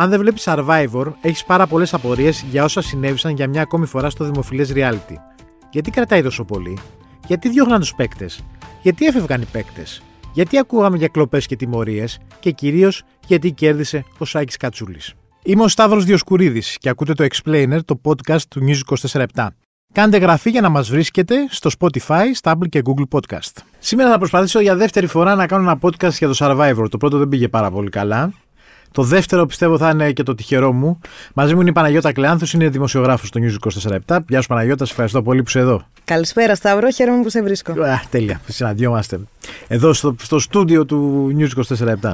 Αν δεν βλέπεις Survivor, έχεις πάρα πολλές απορίες για όσα συνέβησαν για μια ακόμη φορά στο δημοφιλές reality. Γιατί κρατάει τόσο πολύ, γιατί διώχναν τους παίκτες, γιατί έφευγαν οι παίκτες, γιατί ακούγαμε για κλοπές και τιμωρίες; Και κυρίως γιατί κέρδισε ο Σάκης Κατσούλης. Είμαι ο Σταύρος Διοσκουρίδης και ακούτε το Explainer, το podcast του News 24 Κάντε γραφή για να μας βρίσκετε στο Spotify, Stable και Google Podcast. Σήμερα θα προσπαθήσω για δεύτερη φορά να κάνω ένα podcast για το Survivor. Το πρώτο δεν πήγε πάρα πολύ καλά. Το δεύτερο πιστεύω θα είναι και το τυχερό μου. Μαζί μου είναι η Παναγιώτα Κλεάνθου, είναι δημοσιογράφος στο News 24 Γεια σου Παναγιώτα, σε ευχαριστώ πολύ που είσαι εδώ. Καλησπέρα Σταύρο, χαίρομαι που σε βρίσκω. Α, τέλεια, συναντιόμαστε. Εδώ στο, στο στούντιο του News 24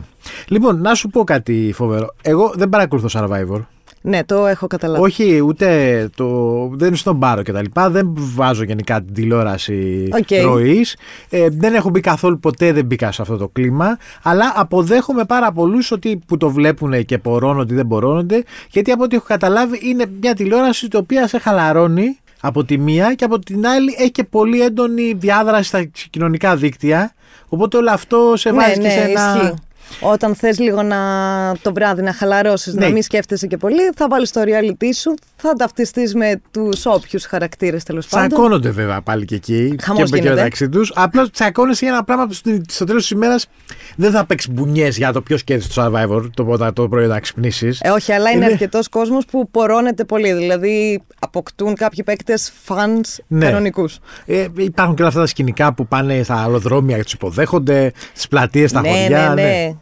Λοιπόν, να σου πω κάτι φοβερό. Εγώ δεν παρακολουθώ Survivor. Ναι, το έχω καταλάβει. Όχι, ούτε το. Δεν είναι στον πάρο λοιπά. Δεν βάζω γενικά την τηλεόραση okay. ροής. Ε, δεν έχω μπει καθόλου ποτέ, δεν μπήκα σε αυτό το κλίμα. Αλλά αποδέχομαι πάρα πολλούς ότι που το βλέπουν και μπορώνονται ή δεν μπορώνονται. Γιατί από ό,τι έχω καταλάβει είναι μια τηλεόραση η οποία σε χαλαρώνει από τη μία και από την άλλη έχει και πολύ έντονη διάδραση στα κοινωνικά δίκτυα. Οπότε όλο αυτό σε ναι, βάζει ναι, και σε ένα. Όταν θες λίγο να, το βράδυ να χαλαρώσεις, να ναι. μην σκέφτεσαι και πολύ, θα βάλεις το reality σου, θα ταυτιστείς με τους όποιους χαρακτήρες τέλος πάντων. Τσακώνονται βέβαια πάλι και εκεί. Χαμός και μεταξύ τους. Απλά τσακώνεσαι για ένα πράγμα που στο τέλος της ημέρας δεν θα παίξεις μπουνιές για το ποιος κέρδισε το survivor το, το πρωί να ξυπνήσεις. Ε, όχι, αλλά είναι, είναι... αρκετός κόσμος που πορώνεται πολύ. Δηλαδή αποκτούν κάποιοι παίκτες φανς ναι. κανονικούς. Ε, υπάρχουν και όλα αυτά τα σκηνικά που πάνε στα αεροδρόμια και τους υποδέχονται, στι πλατείες, στα ναι, χωριά. Ναι, ναι. ναι.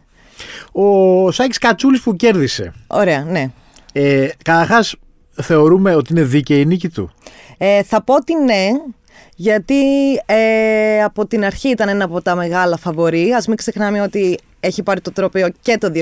Ο Σάκης Κατσούλης που κέρδισε. Ωραία, ναι. Ε, Καταρχάς, θεωρούμε ότι είναι δίκαιη η νίκη του. Ε, θα πω ότι ναι, γιατί ε, από την αρχή ήταν ένα από τα μεγάλα φαβορή. Α μην ξεχνάμε ότι έχει πάρει το τρόπαιο και το 2021.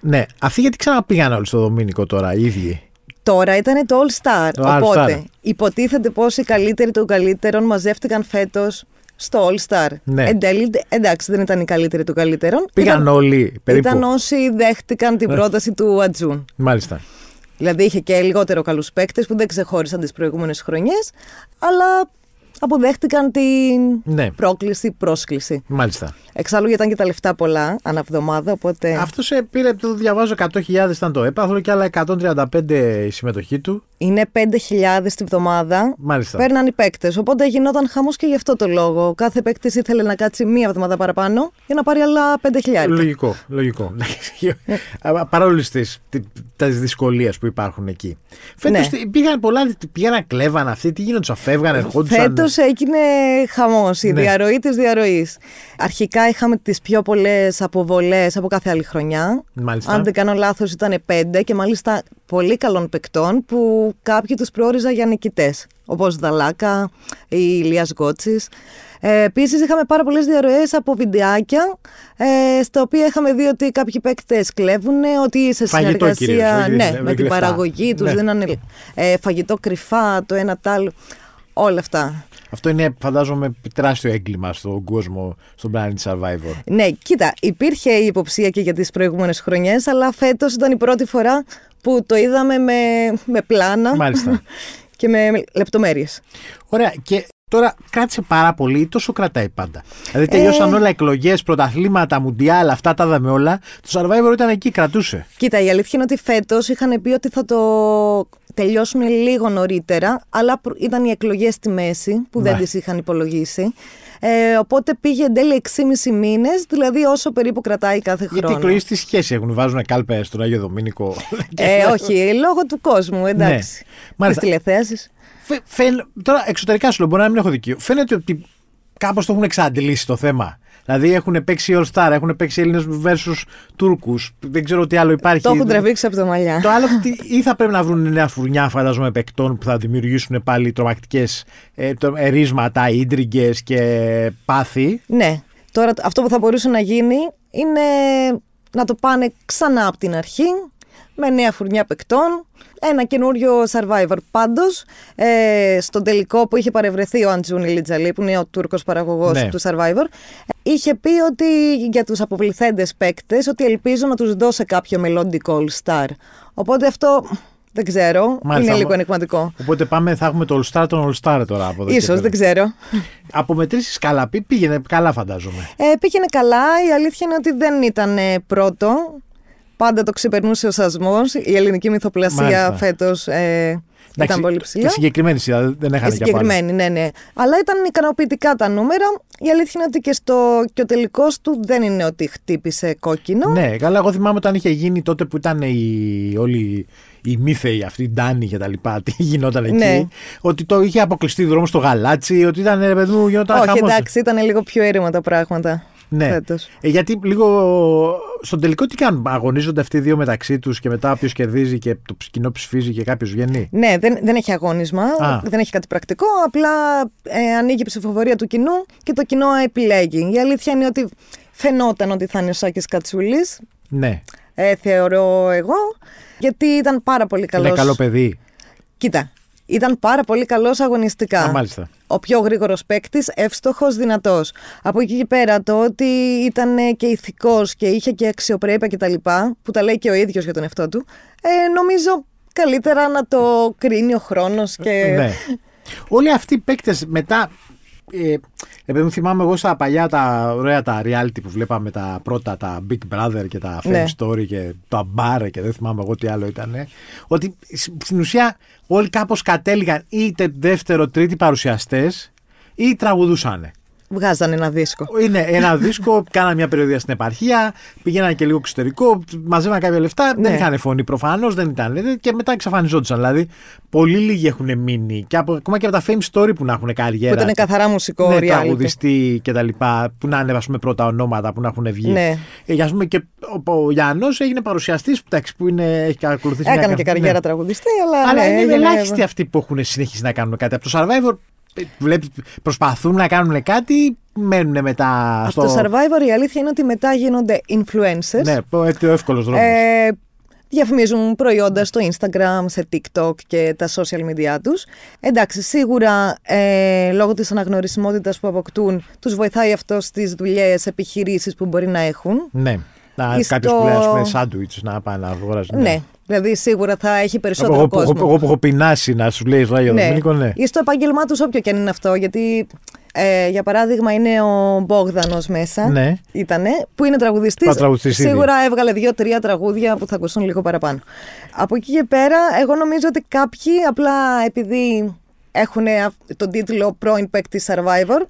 Ναι, αυτοί γιατί ξαναπήγαν όλοι στο Δομήνικο τώρα, οι ίδιοι; Τώρα ήταν το All Star. Το οπότε, All Star. υποτίθεται πως οι καλύτεροι των καλύτερων μαζεύτηκαν φέτος στο All Star. Ναι. Εν τέλει, εντάξει, δεν ήταν οι καλύτεροι των καλύτερων. Πήγαν ήταν, όλοι περίπου. Ήταν όσοι δέχτηκαν την πρόταση του Ατζούν. Μάλιστα. Δηλαδή είχε και λιγότερο καλούς παίκτες που δεν ξεχώρισαν τις προηγούμενες χρονιές, αλλά αποδέχτηκαν την ναι. πρόκληση, πρόσκληση. Μάλιστα. Εξάλλου γιατί ήταν και τα λεφτά πολλά ανά εβδομάδα, οπότε... Αυτός σε πήρε, το διαβάζω, 100.000 ήταν το έπαθλο και άλλα 135 η συμμετοχή του. Είναι 5.000 τη βδομάδα. Μάλιστα. Παίρναν οι παίκτες. Οπότε γινόταν χαμός και γι' αυτό το λόγο. Κάθε παίκτης ήθελε να κάτσει μία εβδομάδα παραπάνω για να πάρει άλλα 5.000. Λογικό. λογικό. Παρόλες τις δυσκολίες που υπάρχουν εκεί. Φέτος ναι. πήγαν πολλά, πήγαν κλέβαν αυτοί, τι γίνονταν, φεύγαν, ερχόντουσαν. Φέτος έγινε χαμός η ναι. διαρροή της διαρροής. Αρχικά είχαμε τις πιο πολλές αποβολές από κάθε άλλη χρονιά. Μάλιστα. Αν δεν κάνω λάθος, ήταν πέντε και μάλιστα πολύ καλών παικτών που κάποιοι τους προόριζαν για νικητές. Όπως Δαλάκα ή Ηλίας Γκότση. Ε, Επίσης, είχαμε πάρα πολλές διαρροές από βιντεάκια, ε, στα οποία είχαμε δει ότι κάποιοι παίκτες κλέβουν, ότι σε συνεργασία ναι, με την παραγωγή τους ναι. δίνανε ε, φαγητό κρυφά, το ένα τ' άλλο. Όλα αυτά. Αυτό είναι, φαντάζομαι, τεράστιο έγκλημα στον κόσμο, στον Planet Survivor. Ναι, κοίτα, υπήρχε η υποψία και για τις προηγούμενες χρονιές, αλλά φέτος ήταν η πρώτη φορά που το είδαμε με, με πλάνα. Μάλιστα. και με λεπτομέρειες. Ωραία. Και Τώρα κράτησε πάρα πολύ ή τόσο κρατάει πάντα. Δηλαδή τελειώσαν ε... όλα εκλογές, πρωταθλήματα, μουντιάλ, αυτά τα είδαμε όλα. Το Survivor ήταν εκεί, κρατούσε. Κοίτα, η αλήθεια είναι ότι φέτος είχαν πει ότι θα το τελειώσουν λίγο νωρίτερα, αλλά ήταν οι εκλογές στη μέση που δεν τις είχαν υπολογίσει. Ε, οπότε πήγε εν τέλει 6,5 μήνες, δηλαδή όσο περίπου κρατάει κάθε χρόνο. Γιατί οι εκλογές τι σχέση έχουν, βάζουν κάλπες στον Άγιο Δομήνικο. Ε, όχι, λόγω του κόσμου, εντάξει. Ναι. Τι τηλεθέασει. Τώρα εξωτερικά σου λέω, μπορεί να μην έχω δικαίωμα. Φαίνεται ότι κάπως το έχουν εξαντλήσει το θέμα. Δηλαδή έχουν παίξει All Star, έχουν παίξει Έλληνες versus Τούρκους. Δεν ξέρω τι άλλο υπάρχει. Το έχουν τραβήξει από το μαλλιά. Το άλλο ή θα πρέπει να βρουν νέα φουρνιά, φαντάζομαι, παικτών που θα δημιουργήσουν πάλι τρομακτικές ε, ερίσματα, ίντριγκες και πάθη. Ναι. Τώρα αυτό που θα μπορούσε να γίνει είναι να το πάνε ξανά από την αρχή με νέα φουρνιά παικτών. Ένα καινούριο Survivor. Πάντως, ε, στον τελικό που είχε παρευρεθεί ο Αντζούνι Λιτζαλή, που είναι ο Τούρκος παραγωγός ναι. του Survivor, είχε πει ότι για τους αποβληθέντες παίκτες, ότι ελπίζω να τους δώσει κάποιο μελλοντικό All Star. Οπότε αυτό δεν ξέρω. Μάλιστα, είναι λίγο ενηγματικό. Οπότε πάμε, θα έχουμε το All Star τον All Star τώρα από εδώ. σω, δεν ξέρω. Από μετρήσει καλά, πήγαινε καλά, φαντάζομαι. Ε, πήγαινε καλά. Η αλήθεια είναι ότι δεν ήταν πρώτο πάντα το ξεπερνούσε ο σασμός. Η ελληνική μυθοπλασία Μάλιστα. φέτος ε, ήταν πολύ ψηλά. Και συγκεκριμένη σειρά, δεν έχανε Και και πάνω. συγκεκριμένη, ναι, ναι. Αλλά ήταν ικανοποιητικά τα νούμερα. Η αλήθεια είναι ότι και, στο, και ο τελικός του δεν είναι ότι χτύπησε κόκκινο. Ναι, καλά, εγώ θυμάμαι όταν είχε γίνει τότε που ήταν οι, όλοι οι μύθεοι αυτοί, οι Ντάνι και τα λοιπά, τι γινόταν εκεί. Ναι. Ότι το είχε αποκλειστεί δρόμο στο γαλάτσι, ότι ήταν ρε παιδί μου, γινόταν Όχι, χαμός. εντάξει, ήταν λίγο πιο ήρεμα τα πράγματα. Ναι. Φέτος. Ε, γιατί λίγο. Στον τελικό τι κάνουν, αγωνίζονται αυτοί οι δύο μεταξύ τους και μετά ποιο κερδίζει και το κοινό ψηφίζει και κάποιος βγαίνει; Ναι, δεν, δεν έχει αγώνισμα, Α. δεν έχει κάτι πρακτικό. Απλά ε, ανοίγει η ψηφοφορία του κοινού και το κοινό επιλέγει. Η αλήθεια είναι ότι φαινόταν ότι θα είναι ο Σάκης Κατσούλης. Ναι. Ε, θεωρώ εγώ, γιατί ήταν πάρα πολύ καλός. Είναι καλό παιδί. Κοίτα, ήταν πάρα πολύ καλός αγωνιστικά. Α, μάλιστα. Ο πιο γρήγορος παίκτης, εύστοχος, δυνατός. Από εκεί και πέρα, το ότι ήταν ε, και ηθικός και είχε και αξιοπρέπεια κτλ., που τα λέει και ο ίδιος για τον εαυτό του, ε, νομίζω καλύτερα να το κρίνει ο χρόνος και. Ναι. Όλοι αυτοί οι παίκτες μετά. Ε, επειδή μου θυμάμαι εγώ στα παλιά τα ωραία τα reality που βλέπαμε τα πρώτα, τα Big Brother και τα Fame Ναι. Story και το Bar και δεν θυμάμαι εγώ τι άλλο ήταν. Ότι στην ουσία όλοι κάπως κατέληγαν είτε δεύτερο, τρίτη παρουσιαστές ή τραγουδούσαν. Βγάζανε ένα δίσκο. Είναι ένα δίσκο, κάνανε μια περιοδία στην επαρχία, πήγαιναν και λίγο εξωτερικό, μαζεύαν κάποια λεφτά. Δεν Ναι. είχαν φωνή προφανώς, δεν ήταν. ε, Και μετά εξαφανιζόντουσαν. Δηλαδή, πολύ λίγοι έχουν μείνει. Και από, ακόμα και από τα fame story που να έχουν καριέρα. Που ήταν καθαρά μουσικό ναι, reality. τραγουδιστή και τα λοιπά, που να είναι ας πούμε, πρώτα ονόματα που να έχουν βγει. Ναι. Ε, για ας πούμε, και ο, ο Γιάννος έγινε παρουσιαστής που είναι, έχει ακολουθήσει μια Έκανε και κα- καριέρα ναι. τραγουδιστή, αλλά. Αλλά ναι, είναι έγινε- ελάχιστοι αυτοί που έχουν συνεχίσει να κάνουν κάτι. Από το Survivor ε, βλέπεις, προσπαθούν να κάνουν κάτι, μένουν μετά Από στο. το Survivor η αλήθεια είναι ότι μετά γίνονται influencers. Ναι, ο εύκολος δρόμος. Ε, διαφημίζουν προϊόντα στο Instagram, σε TikTok και τα social media τους. Εντάξει, σίγουρα ε, λόγω της αναγνωρισιμότητας που αποκτούν τους βοηθάει αυτό στις δουλειές, επιχειρήσεις που μπορεί να έχουν. ναι. Να, Ή κάποιος στο- που λέει ας πούμε σάντουιτς να πάει να αγοράζει. Ναι. δηλαδή σίγουρα θα έχει περισσότερο Εγώ, που- κόσμο. εγώ, εγώ που έχω πεινάσει να σου λέει στο Άγιο Δομήνικο, ναι. Ή στο επάγγελμά τους, όποιο και αν είναι αυτό. Γιατί, ε, για παράδειγμα, είναι ο Μπόγδανος μέσα. Ναι. Ήτανε, που είναι τραγουδιστής. Πα- τραγουδιστής ήδη. Σίγουρα έβγαλε δύο-τρία τραγούδια που θα ακουστούν λίγο παραπάνω. Από εκεί και πέρα, εγώ νομίζω ότι κάποιοι απλά επειδή έχουν τον τίτλο πρώην παίκτη Survivor,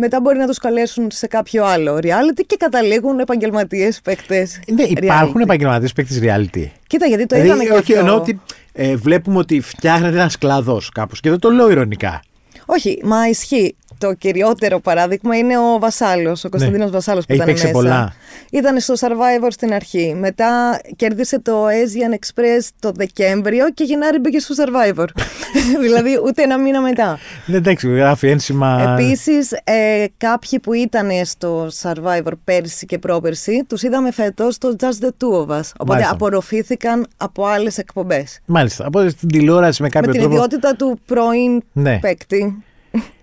μετά μπορεί να τους καλέσουν σε κάποιο άλλο reality και καταλήγουν επαγγελματίες παίκτες Ναι, υπάρχουν reality. επαγγελματίες παίκτη reality. Κοίτα, γιατί το Δηλαδή, είδαμε και όχι, αυτό. εννοώ ότι ε, βλέπουμε ότι φτιάχνεται ένας κλαδός κάπως. Και δεν το λέω ηρωνικά. Όχι, μα ισχύει. Το κυριότερο παράδειγμα είναι ο Βασάλος, ο Κωνσταντίνος Βασάλος που Ναι. Έχει ήταν παίξει μέσα. πολλά. Ήταν στο Survivor στην αρχή. Μετά κέρδισε το Asian Express το Δεκέμβριο και Γενάρη μπήκε στο Survivor. δηλαδή ούτε ένα μήνα μετά. Ναι, εντάξει, γράφει ένσημα. Επίσης, ε, κάποιοι που ήταν στο Survivor πέρσι και πρόπερσι, τους είδαμε φέτος στο Just the Two of Us. Οπότε Μάλιστα. απορροφήθηκαν από άλλες εκπομπές. Μάλιστα. Οπότε στην τηλεόραση με Με κάποιο την τρόπο. ιδιότητα του πρώην Ναι. παίκτη.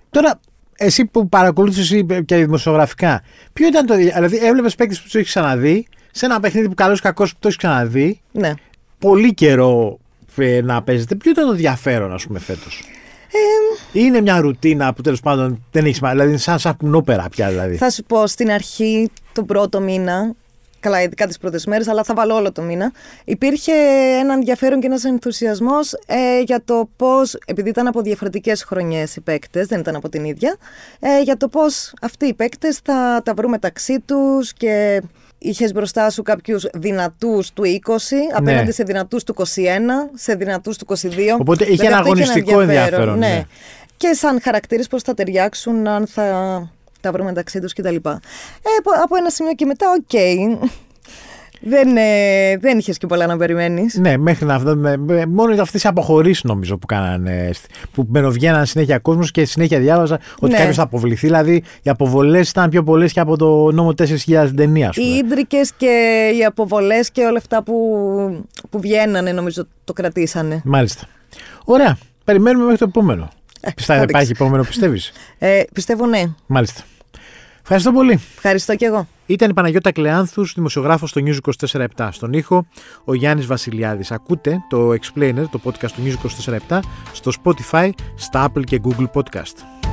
Τώρα, εσύ που παρακολούθησες και δημοσιογραφικά, ποιο ήταν το. Δηλαδή, έβλεπες παίκτη που τους έχεις ξαναδεί, σε ένα παιχνίδι που καλός ή κακός που το έχεις ξαναδεί, Ναι. πολύ καιρό ε, να παίζετε. Ποιο ήταν το ενδιαφέρον, ας πούμε, φέτος; είναι μια ρουτίνα που τέλος πάντων δεν έχεις σημασία. Δηλαδή, είναι σαν σαπουνόπερα πια δηλαδή. Θα σου πω στην αρχή, τον πρώτο μήνα, καλά ειδικά τις πρώτες μέρες, αλλά θα βάλω όλο το μήνα, υπήρχε ένα ενδιαφέρον και ένας ενθουσιασμός ε, για το πώς, επειδή ήταν από διαφορετικές χρονιές οι παίκτες, δεν ήταν από την ίδια, ε, για το πώς αυτοί οι παίκτες θα τα βρουν μεταξύ τους και είχες μπροστά σου κάποιους δυνατούς του 20 απέναντι σε δυνατούς του 21, σε δυνατούς του 22. Οπότε είχε Δηλαδή ένα αυτό αγωνιστικό ενδιαφέρον, ναι. Και σαν χαρακτήρες πώς θα ταιριάξουν, αν θα τα βρουν μεταξύ τους κτλ. Ε, από, από ένα σημείο και μετά, οκ. Δεν, ε, δεν είχες και πολλά να περιμένεις. Ναι, μέχρι να δούμε. Μόνο αυτές οι αποχωρήσεις νομίζω που κάνανε. Που μπαινοβγαίναν συνέχεια κόσμος και συνέχεια διάβαζα ότι Ναι. κάποιος θα αποβληθεί. Δηλαδή οι αποβολές ήταν πιο πολλές και από το νόμο 4.000 στην ταινία, ας Οι πούμε. ίντρικες και οι αποβολές και όλα αυτά που, που βγαίνανε, νομίζω το κρατήσανε. Μάλιστα. Ωραία. Περιμένουμε μέχρι το επόμενο. Ε, θα θα υπάρχει δείξεις. επόμενο, πιστεύεις; Ε, πιστεύω ναι. Μάλιστα. Ευχαριστώ πολύ. Ευχαριστώ και εγώ. Ήταν η Παναγιώτα Κλεάνθους, δημοσιογράφος στο News 24-7. Στον ήχο, ο Γιάννης Βασιλιάδης. Ακούτε το Explainer, το podcast του News 24-7, στο Spotify, στα Apple και Google Podcast.